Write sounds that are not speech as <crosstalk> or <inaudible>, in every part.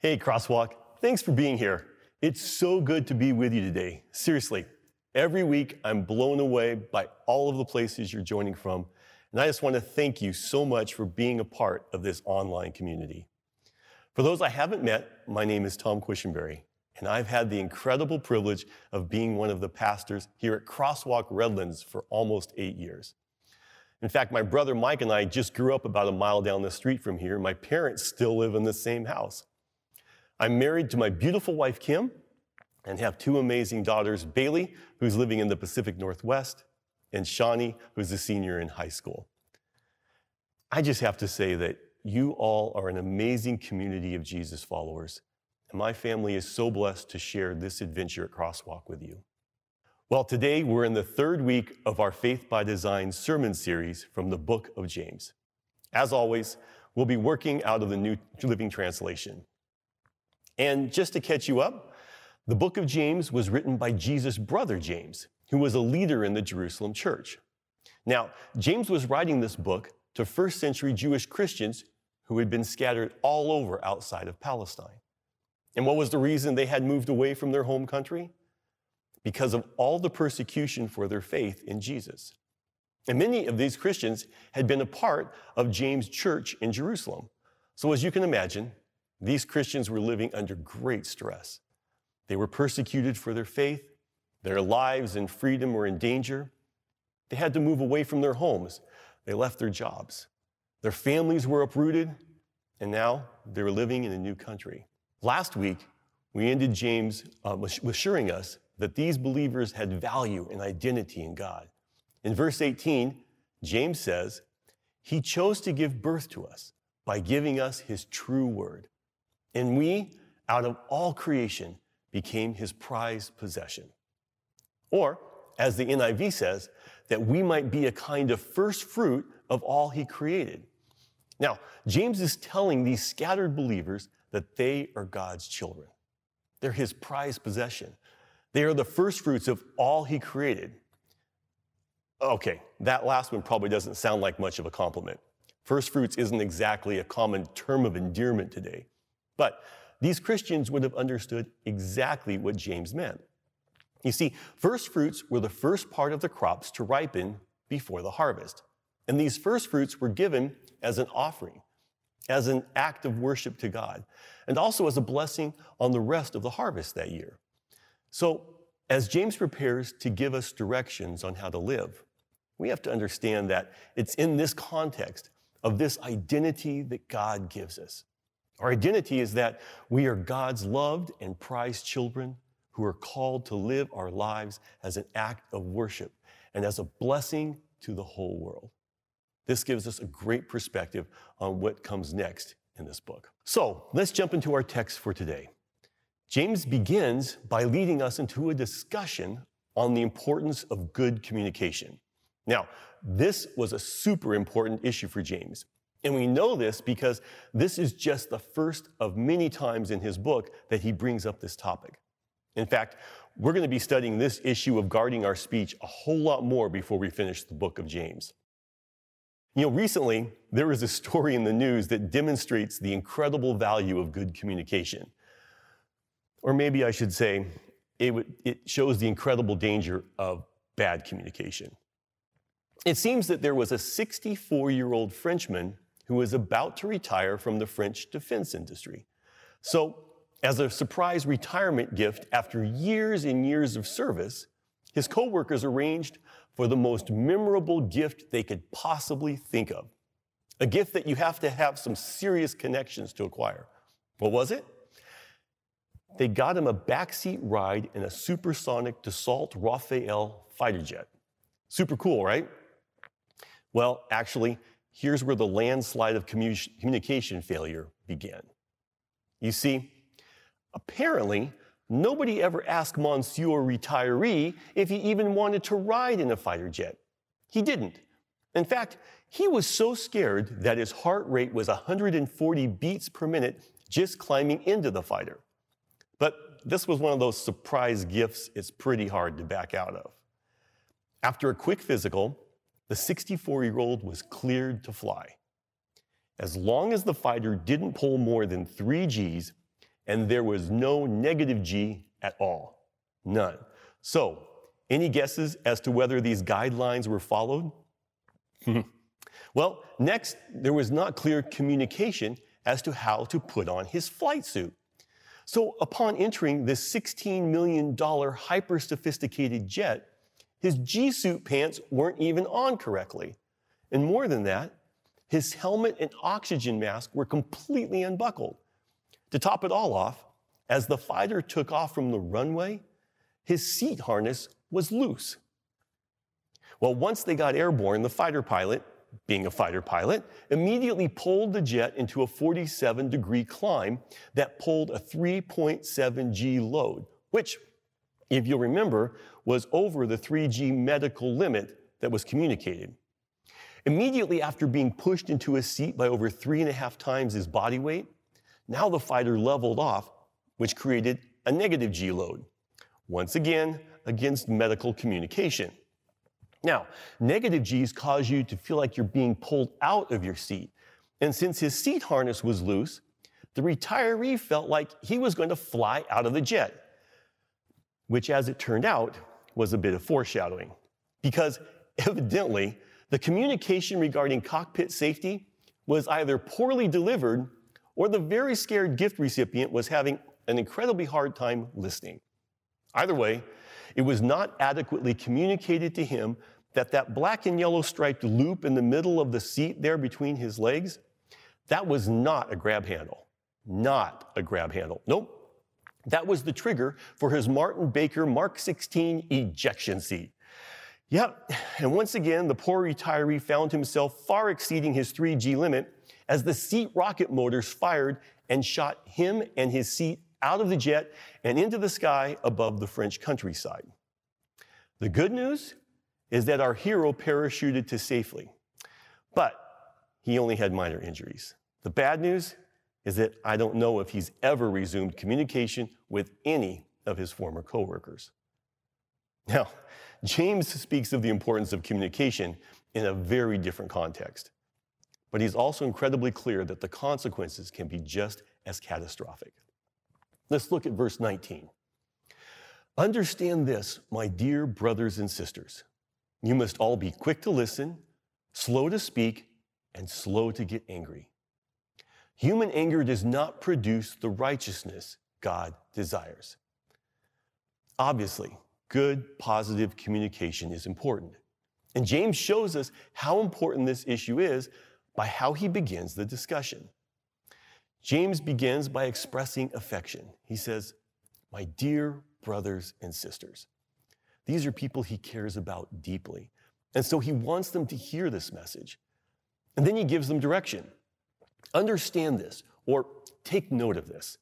Hey, Crosswalk, thanks for being here. It's so good to be with you today. Seriously, every week I'm blown away by all of the places you're joining from, and I just want to thank you so much for being a part of this online community. For those I haven't met, my name is Tom Queshenberry, and I've had the incredible privilege of being one of the pastors here at Crosswalk Redlands for almost eight years. In fact, my brother Mike and I just grew up about a mile down the street from here. My parents still live in the same house. I'm married to my beautiful wife, Kim, and have two amazing daughters, Bailey, who's living in the Pacific Northwest, and Shawnee, who's a senior in high school. I just have to say that you all are an amazing community of Jesus followers, and my family is so blessed to share this adventure at Crosswalk with you. Well, today we're in the third week of our Faith by Design sermon series from the book of James. As always, we'll be working out of the New Living Translation. And just to catch you up, the book of James was written by Jesus' brother James, who was a leader in the Jerusalem church. Now, James was writing this book to first century Jewish Christians who had been scattered all over outside of Palestine. And what was the reason they had moved away from their home country? Because of all the persecution for their faith in Jesus. And many of these Christians had been a part of James' church in Jerusalem. So, as you can imagine, these Christians were living under great stress. They were persecuted for their faith, their lives and freedom were in danger. They had to move away from their homes, they left their jobs. Their families were uprooted, and now they were living in a new country. Last week, we ended James uh, assuring us that these believers had value and identity in God. In verse 18, James says, He chose to give birth to us by giving us His true word. And we, out of all creation, became his prized possession. Or, as the NIV says, that we might be a kind of first fruit of all he created. Now, James is telling these scattered believers that they are God's children. They're his prized possession. They are the first fruits of all he created. Okay, that last one probably doesn't sound like much of a compliment. First fruits isn't exactly a common term of endearment today. But these Christians would have understood exactly what James meant. You see, first fruits were the first part of the crops to ripen before the harvest. And these first fruits were given as an offering, as an act of worship to God, and also as a blessing on the rest of the harvest that year. So, as James prepares to give us directions on how to live, we have to understand that it's in this context of this identity that God gives us. Our identity is that we are God's loved and prized children who are called to live our lives as an act of worship and as a blessing to the whole world. This gives us a great perspective on what comes next in this book. So let's jump into our text for today. James begins by leading us into a discussion on the importance of good communication. Now, this was a super important issue for James. And we know this because this is just the first of many times in his book that he brings up this topic. In fact, we're going to be studying this issue of guarding our speech a whole lot more before we finish the book of James. You know, recently, there was a story in the news that demonstrates the incredible value of good communication. Or maybe I should say, it, it shows the incredible danger of bad communication. It seems that there was a 64 year old Frenchman who was about to retire from the French defense industry. So, as a surprise retirement gift after years and years of service, his coworkers arranged for the most memorable gift they could possibly think of. A gift that you have to have some serious connections to acquire. What was it? They got him a backseat ride in a supersonic Dassault Rafale fighter jet. Super cool, right? Well, actually, here's where the landslide of communication failure began. You see, apparently, nobody ever asked Monsieur Retiree if he even wanted to ride in a fighter jet. He didn't. In fact, he was so scared that his heart rate was 140 beats per minute just climbing into the fighter. But this was one of those surprise gifts it's pretty hard to back out of. After a quick physical, the 64 year old was cleared to fly. As long as the fighter didn't pull more than three G's, and there was no negative G at all. None. So, any guesses as to whether these guidelines were followed? Hmm. well, next, there was not clear communication as to how to put on his flight suit. So, upon entering this $16 million hyper sophisticated jet, his G suit pants weren't even on correctly. And more than that, his helmet and oxygen mask were completely unbuckled. To top it all off, as the fighter took off from the runway, his seat harness was loose. Well, once they got airborne, the fighter pilot, being a fighter pilot, immediately pulled the jet into a 47 degree climb that pulled a 3.7 G load, which, if you'll remember, was over the 3G medical limit that was communicated. Immediately after being pushed into a seat by over three and a half times his body weight, now the fighter leveled off, which created a negative G load. Once again, against medical communication. Now, negative G's cause you to feel like you're being pulled out of your seat. And since his seat harness was loose, the retiree felt like he was going to fly out of the jet, which, as it turned out, was a bit of foreshadowing. Because evidently, the communication regarding cockpit safety was either poorly delivered or the very scared gift recipient was having an incredibly hard time listening. Either way, it was not adequately communicated to him that that black and yellow striped loop in the middle of the seat there between his legs, that was not a grab handle. Not a grab handle. Nope. That was the trigger for his Martin Baker Mark 16 ejection seat. Yep, and once again, the poor retiree found himself far exceeding his 3G limit as the seat rocket motors fired and shot him and his seat out of the jet and into the sky above the French countryside. The good news is that our hero parachuted to safely, but he only had minor injuries. The bad news is that I don't know if he's ever resumed communication with any of his former coworkers. Now, James speaks of the importance of communication in a very different context. But he's also incredibly clear that the consequences can be just as catastrophic. Let's look at verse 19. Understand this, my dear brothers and sisters. You must all be quick to listen, slow to speak, and slow to get angry. Human anger does not produce the righteousness God desires. Obviously, good, positive communication is important. And James shows us how important this issue is by how he begins the discussion. James begins by expressing affection. He says, My dear brothers and sisters. These are people he cares about deeply. And so he wants them to hear this message. And then he gives them direction. Understand this, or take note of this.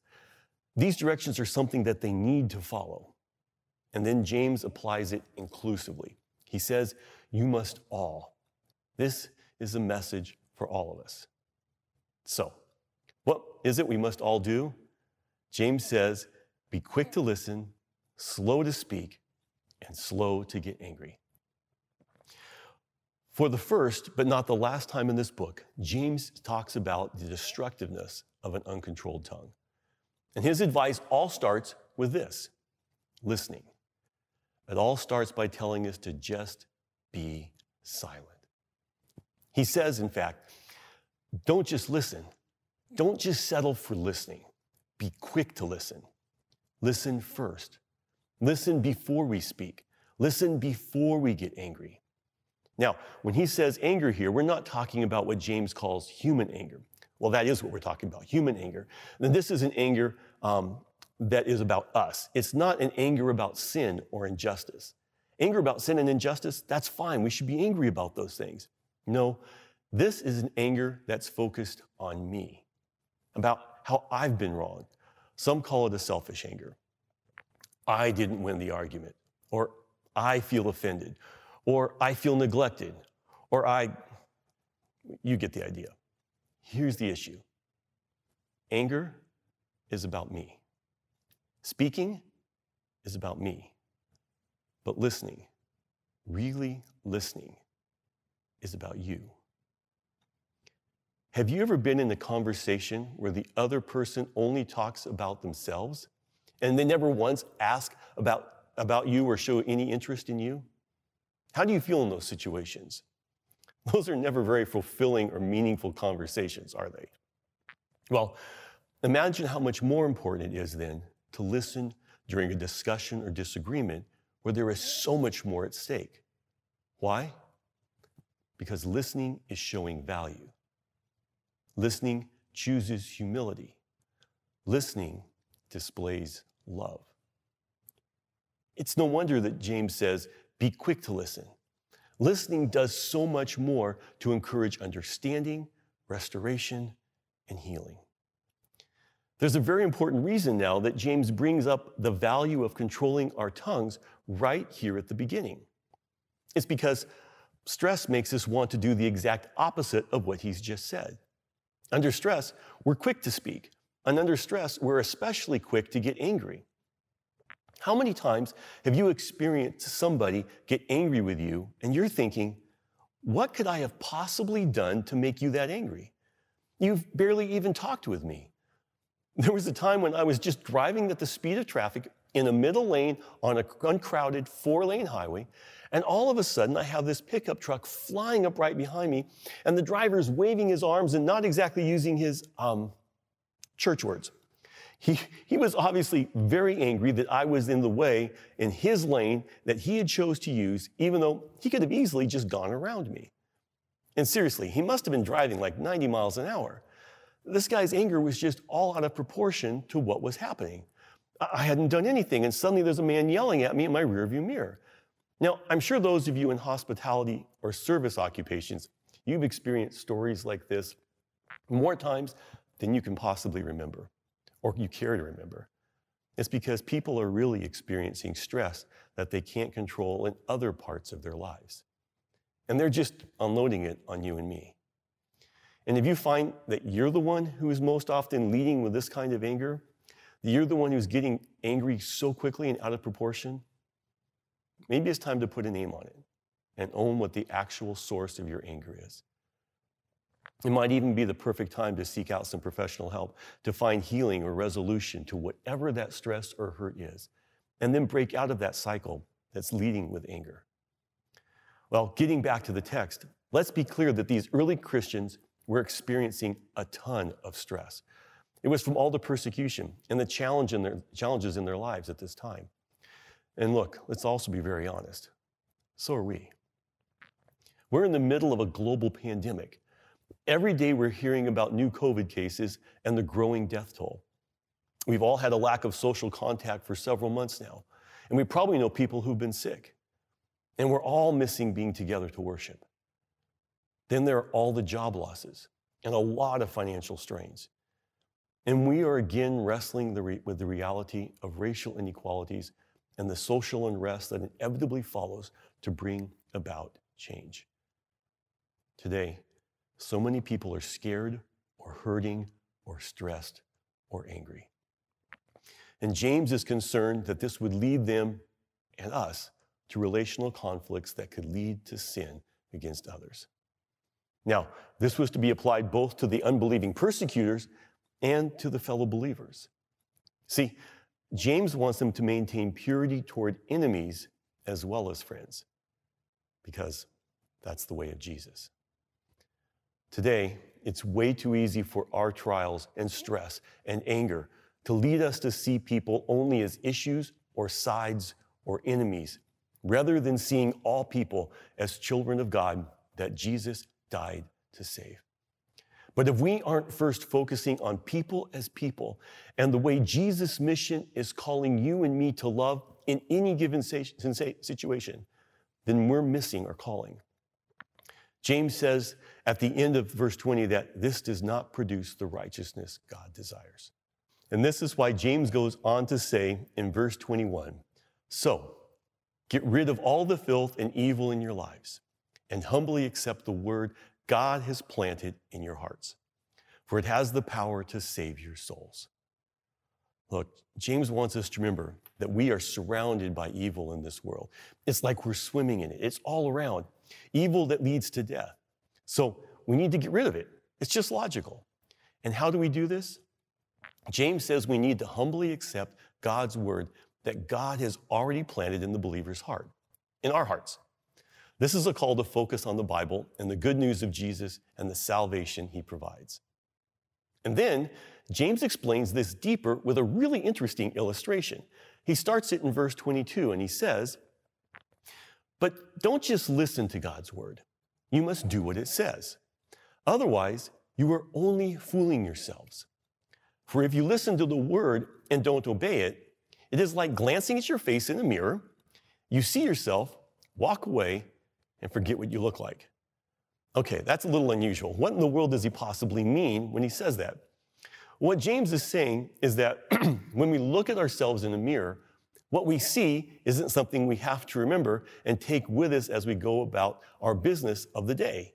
These directions are something that they need to follow. And then James applies it inclusively. He says, You must all. This is a message for all of us. So, what is it we must all do? James says, Be quick to listen, slow to speak, and slow to get angry. For the first, but not the last time in this book, James talks about the destructiveness of an uncontrolled tongue. And his advice all starts with this listening. It all starts by telling us to just be silent. He says, in fact, don't just listen. Don't just settle for listening. Be quick to listen. Listen first. Listen before we speak. Listen before we get angry. Now, when he says anger here, we're not talking about what James calls human anger. Well, that is what we're talking about, human anger. And this is an anger um, that is about us. It's not an anger about sin or injustice. Anger about sin and injustice, that's fine. We should be angry about those things. No, this is an anger that's focused on me, about how I've been wrong. Some call it a selfish anger. I didn't win the argument, or I feel offended, or I feel neglected, or I, you get the idea. Here's the issue anger is about me. Speaking is about me. But listening, really listening, is about you. Have you ever been in a conversation where the other person only talks about themselves and they never once ask about, about you or show any interest in you? How do you feel in those situations? Those are never very fulfilling or meaningful conversations, are they? Well, imagine how much more important it is then to listen during a discussion or disagreement where there is so much more at stake. Why? Because listening is showing value. Listening chooses humility. Listening displays love. It's no wonder that James says, be quick to listen. Listening does so much more to encourage understanding, restoration, and healing. There's a very important reason now that James brings up the value of controlling our tongues right here at the beginning. It's because stress makes us want to do the exact opposite of what he's just said. Under stress, we're quick to speak, and under stress, we're especially quick to get angry. How many times have you experienced somebody get angry with you and you're thinking, what could I have possibly done to make you that angry? You've barely even talked with me. There was a time when I was just driving at the speed of traffic in a middle lane on an uncrowded four lane highway, and all of a sudden I have this pickup truck flying up right behind me, and the driver's waving his arms and not exactly using his um, church words. He, he was obviously very angry that I was in the way in his lane that he had chose to use, even though he could have easily just gone around me. And seriously, he must have been driving like 90 miles an hour. This guy's anger was just all out of proportion to what was happening. I hadn't done anything, and suddenly there's a man yelling at me in my rearview mirror. Now, I'm sure those of you in hospitality or service occupations, you've experienced stories like this more times than you can possibly remember or you care to remember. It's because people are really experiencing stress that they can't control in other parts of their lives. And they're just unloading it on you and me. And if you find that you're the one who is most often leading with this kind of anger, that you're the one who's getting angry so quickly and out of proportion, maybe it's time to put a name on it and own what the actual source of your anger is. It might even be the perfect time to seek out some professional help to find healing or resolution to whatever that stress or hurt is, and then break out of that cycle that's leading with anger. Well, getting back to the text, let's be clear that these early Christians were experiencing a ton of stress. It was from all the persecution and the challenge in their, challenges in their lives at this time. And look, let's also be very honest. So are we. We're in the middle of a global pandemic Every day we're hearing about new COVID cases and the growing death toll. We've all had a lack of social contact for several months now, and we probably know people who've been sick. And we're all missing being together to worship. Then there are all the job losses and a lot of financial strains. And we are again wrestling the re- with the reality of racial inequalities and the social unrest that inevitably follows to bring about change. Today, so many people are scared or hurting or stressed or angry. And James is concerned that this would lead them and us to relational conflicts that could lead to sin against others. Now, this was to be applied both to the unbelieving persecutors and to the fellow believers. See, James wants them to maintain purity toward enemies as well as friends, because that's the way of Jesus. Today, it's way too easy for our trials and stress and anger to lead us to see people only as issues or sides or enemies, rather than seeing all people as children of God that Jesus died to save. But if we aren't first focusing on people as people and the way Jesus' mission is calling you and me to love in any given situation, then we're missing our calling. James says at the end of verse 20 that this does not produce the righteousness God desires. And this is why James goes on to say in verse 21 So, get rid of all the filth and evil in your lives, and humbly accept the word God has planted in your hearts, for it has the power to save your souls. Look, James wants us to remember that we are surrounded by evil in this world. It's like we're swimming in it, it's all around evil that leads to death. So we need to get rid of it. It's just logical. And how do we do this? James says we need to humbly accept God's word that God has already planted in the believer's heart, in our hearts. This is a call to focus on the Bible and the good news of Jesus and the salvation he provides. And then James explains this deeper with a really interesting illustration. He starts it in verse 22 and he says, But don't just listen to God's word, you must do what it says. Otherwise, you are only fooling yourselves. For if you listen to the word and don't obey it, it is like glancing at your face in a mirror. You see yourself, walk away, and forget what you look like. Okay, that's a little unusual. What in the world does he possibly mean when he says that? What James is saying is that <clears throat> when we look at ourselves in a mirror, what we see isn't something we have to remember and take with us as we go about our business of the day.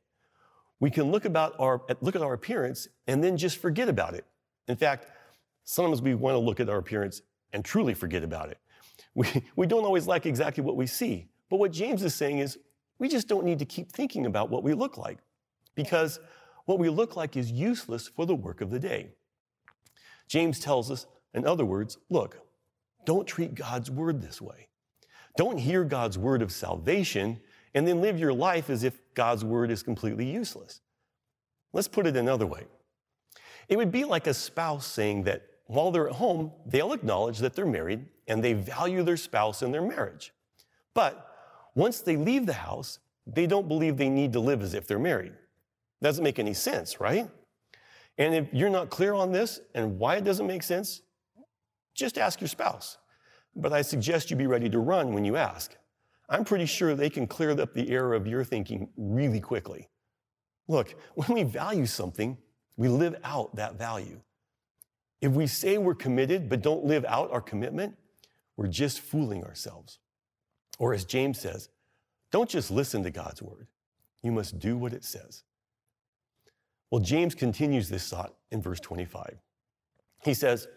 We can look, about our, look at our appearance and then just forget about it. In fact, sometimes we want to look at our appearance and truly forget about it. We, <laughs> we don't always like exactly what we see. But what James is saying is we just don't need to keep thinking about what we look like because what we look like is useless for the work of the day. James tells us, in other words, look, don't treat God's word this way. Don't hear God's word of salvation and then live your life as if God's word is completely useless. Let's put it another way. It would be like a spouse saying that while they're at home, they'll acknowledge that they're married and they value their spouse and their marriage. But once they leave the house, they don't believe they need to live as if they're married. Doesn't make any sense, right? And if you're not clear on this and why it doesn't make sense, just ask your spouse. But I suggest you be ready to run when you ask. I'm pretty sure they can clear up the error of your thinking really quickly. Look, when we value something, we live out that value. If we say we're committed but don't live out our commitment, we're just fooling ourselves. Or as James says, don't just listen to God's word, you must do what it says. Well, James continues this thought in verse 25. He says,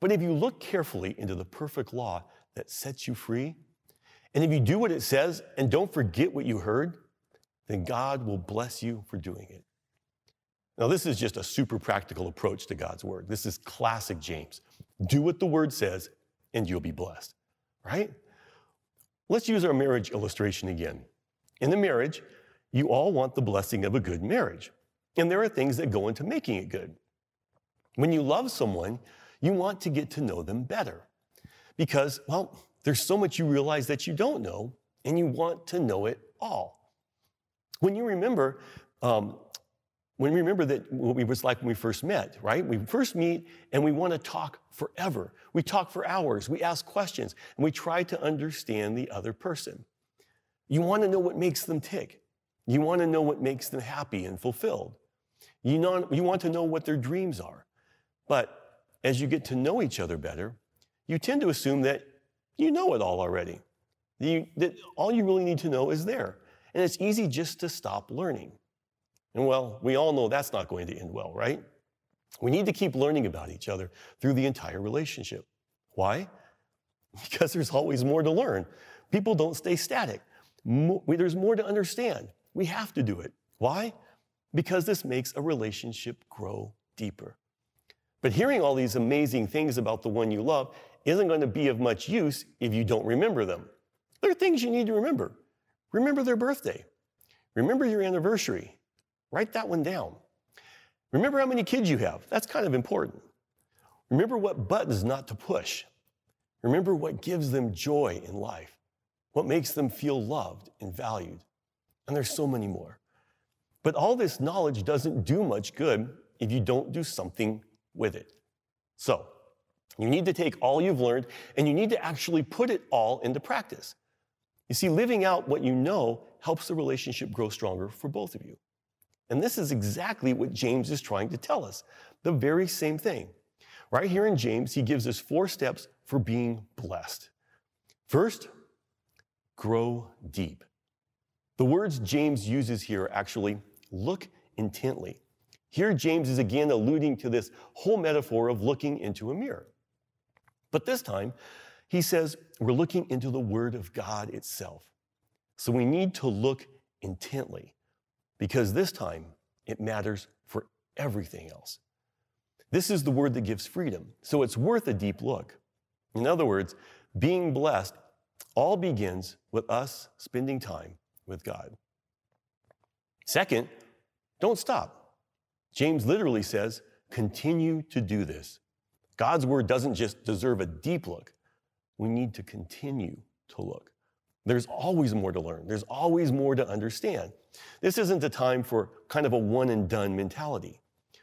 But if you look carefully into the perfect law that sets you free, and if you do what it says and don't forget what you heard, then God will bless you for doing it. Now, this is just a super practical approach to God's word. This is classic James. Do what the word says, and you'll be blessed, right? Let's use our marriage illustration again. In the marriage, you all want the blessing of a good marriage. And there are things that go into making it good. When you love someone, you want to get to know them better. Because, well, there's so much you realize that you don't know, and you want to know it all. When you remember, um, when we remember that what it was like when we first met, right? We first meet and we want to talk forever. We talk for hours. We ask questions and we try to understand the other person. You want to know what makes them tick. You want to know what makes them happy and fulfilled. You, know, you want to know what their dreams are. But as you get to know each other better, you tend to assume that you know it all already. You, that all you really need to know is there. And it's easy just to stop learning. And well, we all know that's not going to end well, right? We need to keep learning about each other through the entire relationship. Why? <laughs> Because there's always more to learn. People don't stay static. There's more to understand. We have to do it. Why? Because this makes a relationship grow deeper. But hearing all these amazing things about the one you love isn't going to be of much use if you don't remember them. There are things you need to remember. Remember their birthday. Remember your anniversary. Write that one down. Remember how many kids you have. That's kind of important. Remember what buttons not to push. Remember what gives them joy in life, what makes them feel loved and valued. And there's so many more. But all this knowledge doesn't do much good if you don't do something with it. So, you need to take all you've learned and you need to actually put it all into practice. You see, living out what you know helps the relationship grow stronger for both of you. And this is exactly what James is trying to tell us the very same thing. Right here in James, he gives us four steps for being blessed. First, grow deep. The words James uses here actually look intently. Here, James is again alluding to this whole metaphor of looking into a mirror. But this time, he says we're looking into the Word of God itself. So we need to look intently because this time it matters for everything else. This is the word that gives freedom, so it's worth a deep look. In other words, being blessed all begins with us spending time with God. Second, don't stop. James literally says, continue to do this. God's word doesn't just deserve a deep look, we need to continue to look. There's always more to learn, there's always more to understand. This isn't a time for kind of a one and done mentality.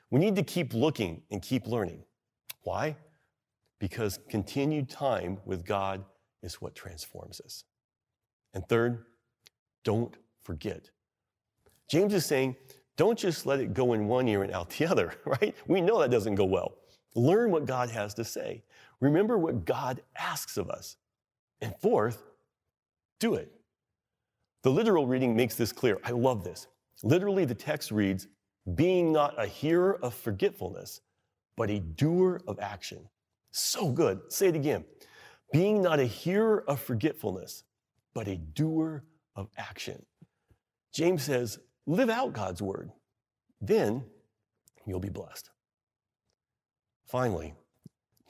We need to keep looking and keep learning. Why? Because continued time with God is what transforms us. And third, don't forget. James is saying, don't just let it go in one ear and out the other, <laughs> right? We know that doesn't go well. Learn what God has to say. Remember what God asks of us. And fourth, do it. The literal reading makes this clear. I love this. Literally, the text reads, being not a hearer of forgetfulness, but a doer of action. So good. Say it again. Being not a hearer of forgetfulness, but a doer of action. James says, live out God's word. Then you'll be blessed. Finally,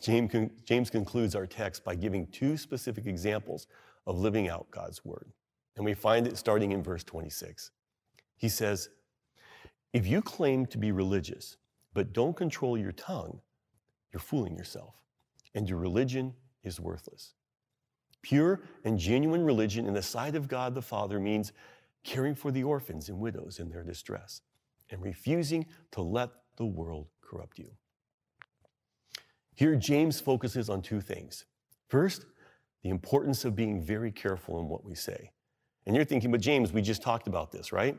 James, concludes our text by giving two specific examples of living out God's word. And we find it starting in verse 26. He says, if you claim to be religious, but don't control your tongue, you're fooling yourself, and your religion is worthless. Pure and genuine religion in the sight of God the Father means caring for the orphans and widows in their distress and refusing to let the world corrupt you. Here, James focuses on two things. First, the importance of being very careful in what we say. And you're thinking, but James, we just talked about this, right?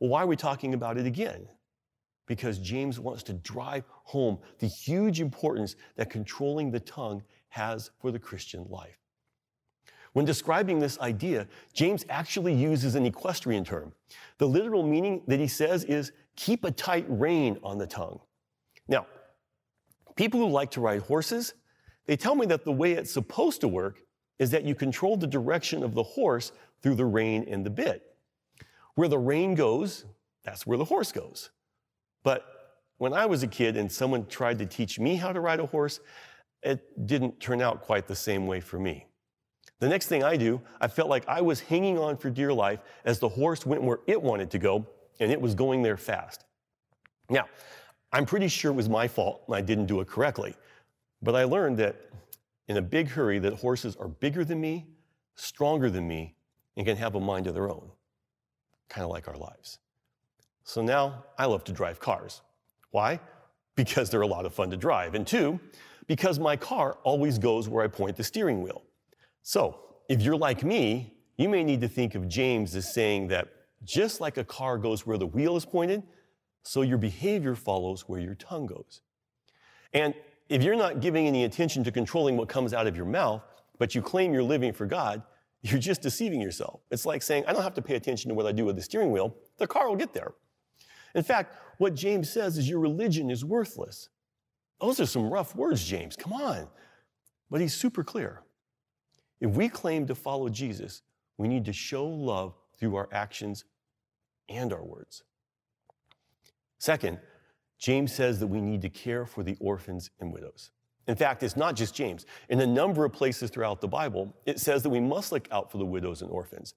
Well, why are we talking about it again? Because James wants to drive home the huge importance that controlling the tongue has for the Christian life. When describing this idea, James actually uses an equestrian term. The literal meaning that he says is keep a tight rein on the tongue. Now, people who like to ride horses, they tell me that the way it's supposed to work is that you control the direction of the horse through the rein and the bit. Where the rein goes, that's where the horse goes. But when I was a kid and someone tried to teach me how to ride a horse, it didn't turn out quite the same way for me. The next thing I do, I felt like I was hanging on for dear life as the horse went where it wanted to go, and it was going there fast. Now, I'm pretty sure it was my fault and I didn't do it correctly, but I learned that in a big hurry that horses are bigger than me, stronger than me, and can have a mind of their own kind of like our lives. So now I love to drive cars. Why? Because they're a lot of fun to drive. And two, because my car always goes where I point the steering wheel. So if you're like me, you may need to think of James as saying that just like a car goes where the wheel is pointed, so your behavior follows where your tongue goes. And if you're not giving any attention to controlling what comes out of your mouth, but you claim you're living for God, <laughs> you're just deceiving yourself. It's like saying, I don't have to pay attention to what I do with the steering wheel, the car will get there. In fact, what James says is your religion is worthless. Those are some rough words, James. Come on. But he's super clear. If we claim to follow Jesus, we need to show love through our actions and our words. Second, James says that we need to care for the orphans and widows. In fact, it's not just James. In a number of places throughout the Bible, it says that we must look out for the widows and orphans.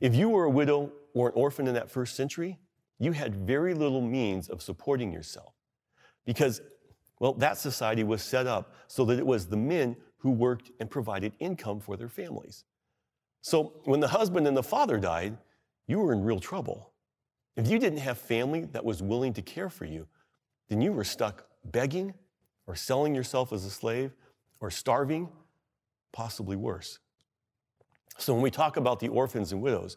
If you were a widow or an orphan in that first century, you had very little means of supporting yourself because, well, that society was set up so that it was the men who worked and provided income for their families. So when the husband and the father died, you were in real trouble. If you didn't have family that was willing to care for you, then you were stuck begging or selling yourself as a slave, or starving, possibly worse. So when we talk about the orphans and widows,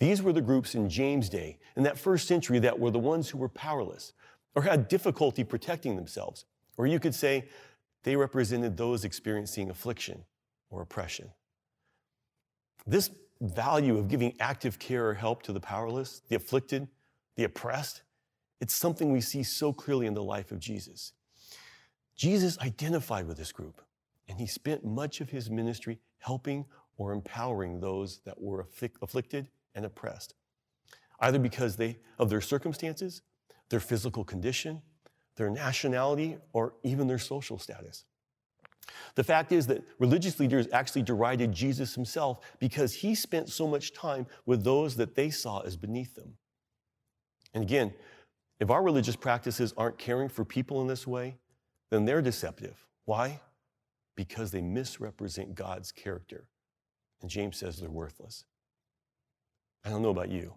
these were the groups in James' day, in that first century, that were the ones who were powerless or had difficulty protecting themselves. Or you could say they represented those experiencing affliction or oppression. This value of giving active care or help to the powerless, the afflicted, the oppressed, it's something we see so clearly in the life of Jesus. Jesus identified with this group, and he spent much of his ministry helping or empowering those that were afflicted and oppressed, either because they, of their circumstances, their physical condition, their nationality, or even their social status. The fact is that religious leaders actually derided Jesus himself because he spent so much time with those that they saw as beneath them. And again, if our religious practices aren't caring for people in this way, then they're deceptive. Why? Because they misrepresent God's character. And James says they're worthless. I don't know about you,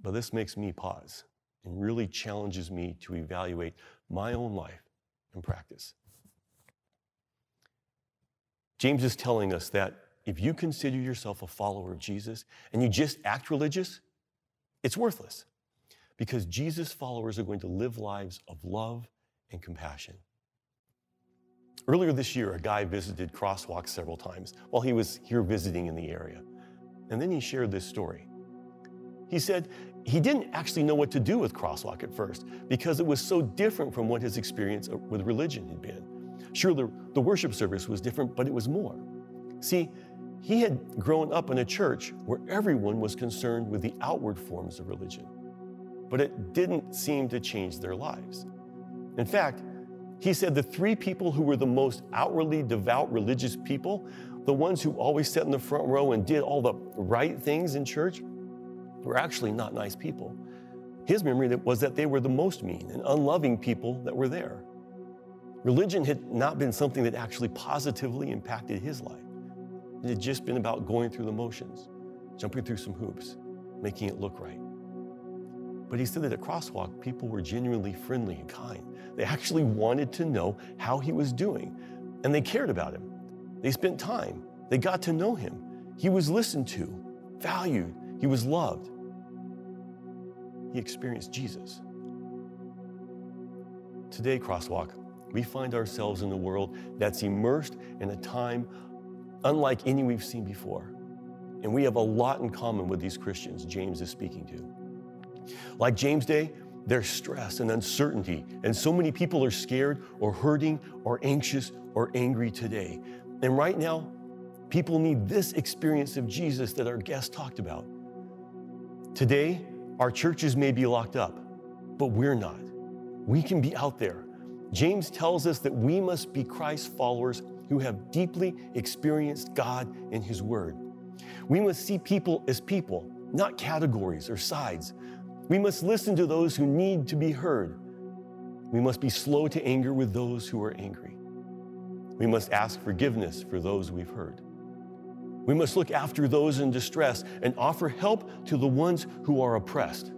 but this makes me pause and really challenges me to evaluate my own life and practice. James is telling us that if you consider yourself a follower of Jesus and you just act religious, it's worthless because Jesus' followers are going to live lives of love and compassion. Earlier this year, a guy visited Crosswalk several times while he was here visiting in the area. And then he shared this story. He said he didn't actually know what to do with Crosswalk at first because it was so different from what his experience with religion had been. Sure, the, the worship service was different, but it was more. See, he had grown up in a church where everyone was concerned with the outward forms of religion, but it didn't seem to change their lives. In fact, he said the three people who were the most outwardly devout religious people, the ones who always sat in the front row and did all the right things in church, were actually not nice people. His memory was that they were the most mean and unloving people that were there. Religion had not been something that actually positively impacted his life. It had just been about going through the motions, jumping through some hoops, making it look right. But he said that at Crosswalk, people were genuinely friendly and kind. They actually wanted to know how he was doing, and they cared about him. They spent time, they got to know him. He was listened to, valued, he was loved. He experienced Jesus. Today, Crosswalk, we find ourselves in a world that's immersed in a time unlike any we've seen before. And we have a lot in common with these Christians James is speaking to. Like James' day, there's stress and uncertainty, and so many people are scared or hurting or anxious or angry today. And right now, people need this experience of Jesus that our guest talked about. Today, our churches may be locked up, but we're not. We can be out there James tells us that we must be Christ's followers who have deeply experienced God in His Word. We must see people as people, not categories or sides. We must listen to those who need to be heard. We must be slow to anger with those who are angry. We must ask forgiveness for those we've hurt. We must look after those in distress and offer help to the ones who are oppressed.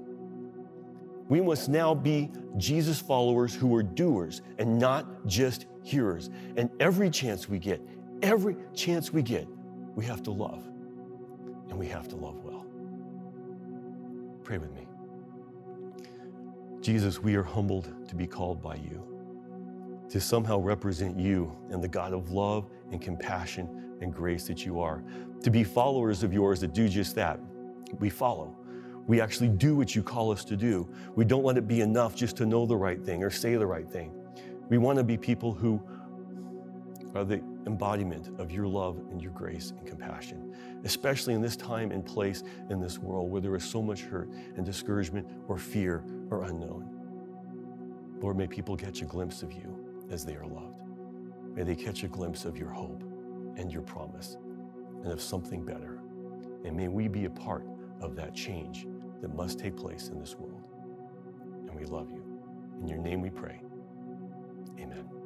We must now be Jesus followers who are doers and not just hearers. And every chance we get, every chance we get, we have to love. And we have to love well. Pray with me. Jesus, we are humbled to be called by you, to somehow represent you and the God of love and compassion and grace that you are, to be followers of yours that do just that. We follow we actually do what you call us to do. We don't let it be enough just to know the right thing or say the right thing. We want to be people who are the embodiment of your love and your grace and compassion, especially in this time and place in this world where there is so much hurt and discouragement or fear or unknown. Lord, may people catch a glimpse of you as they are loved. May they catch a glimpse of your hope and your promise and of something better. And may we be a part of that change that must take place in this world. And we love you. In your name we pray. Amen.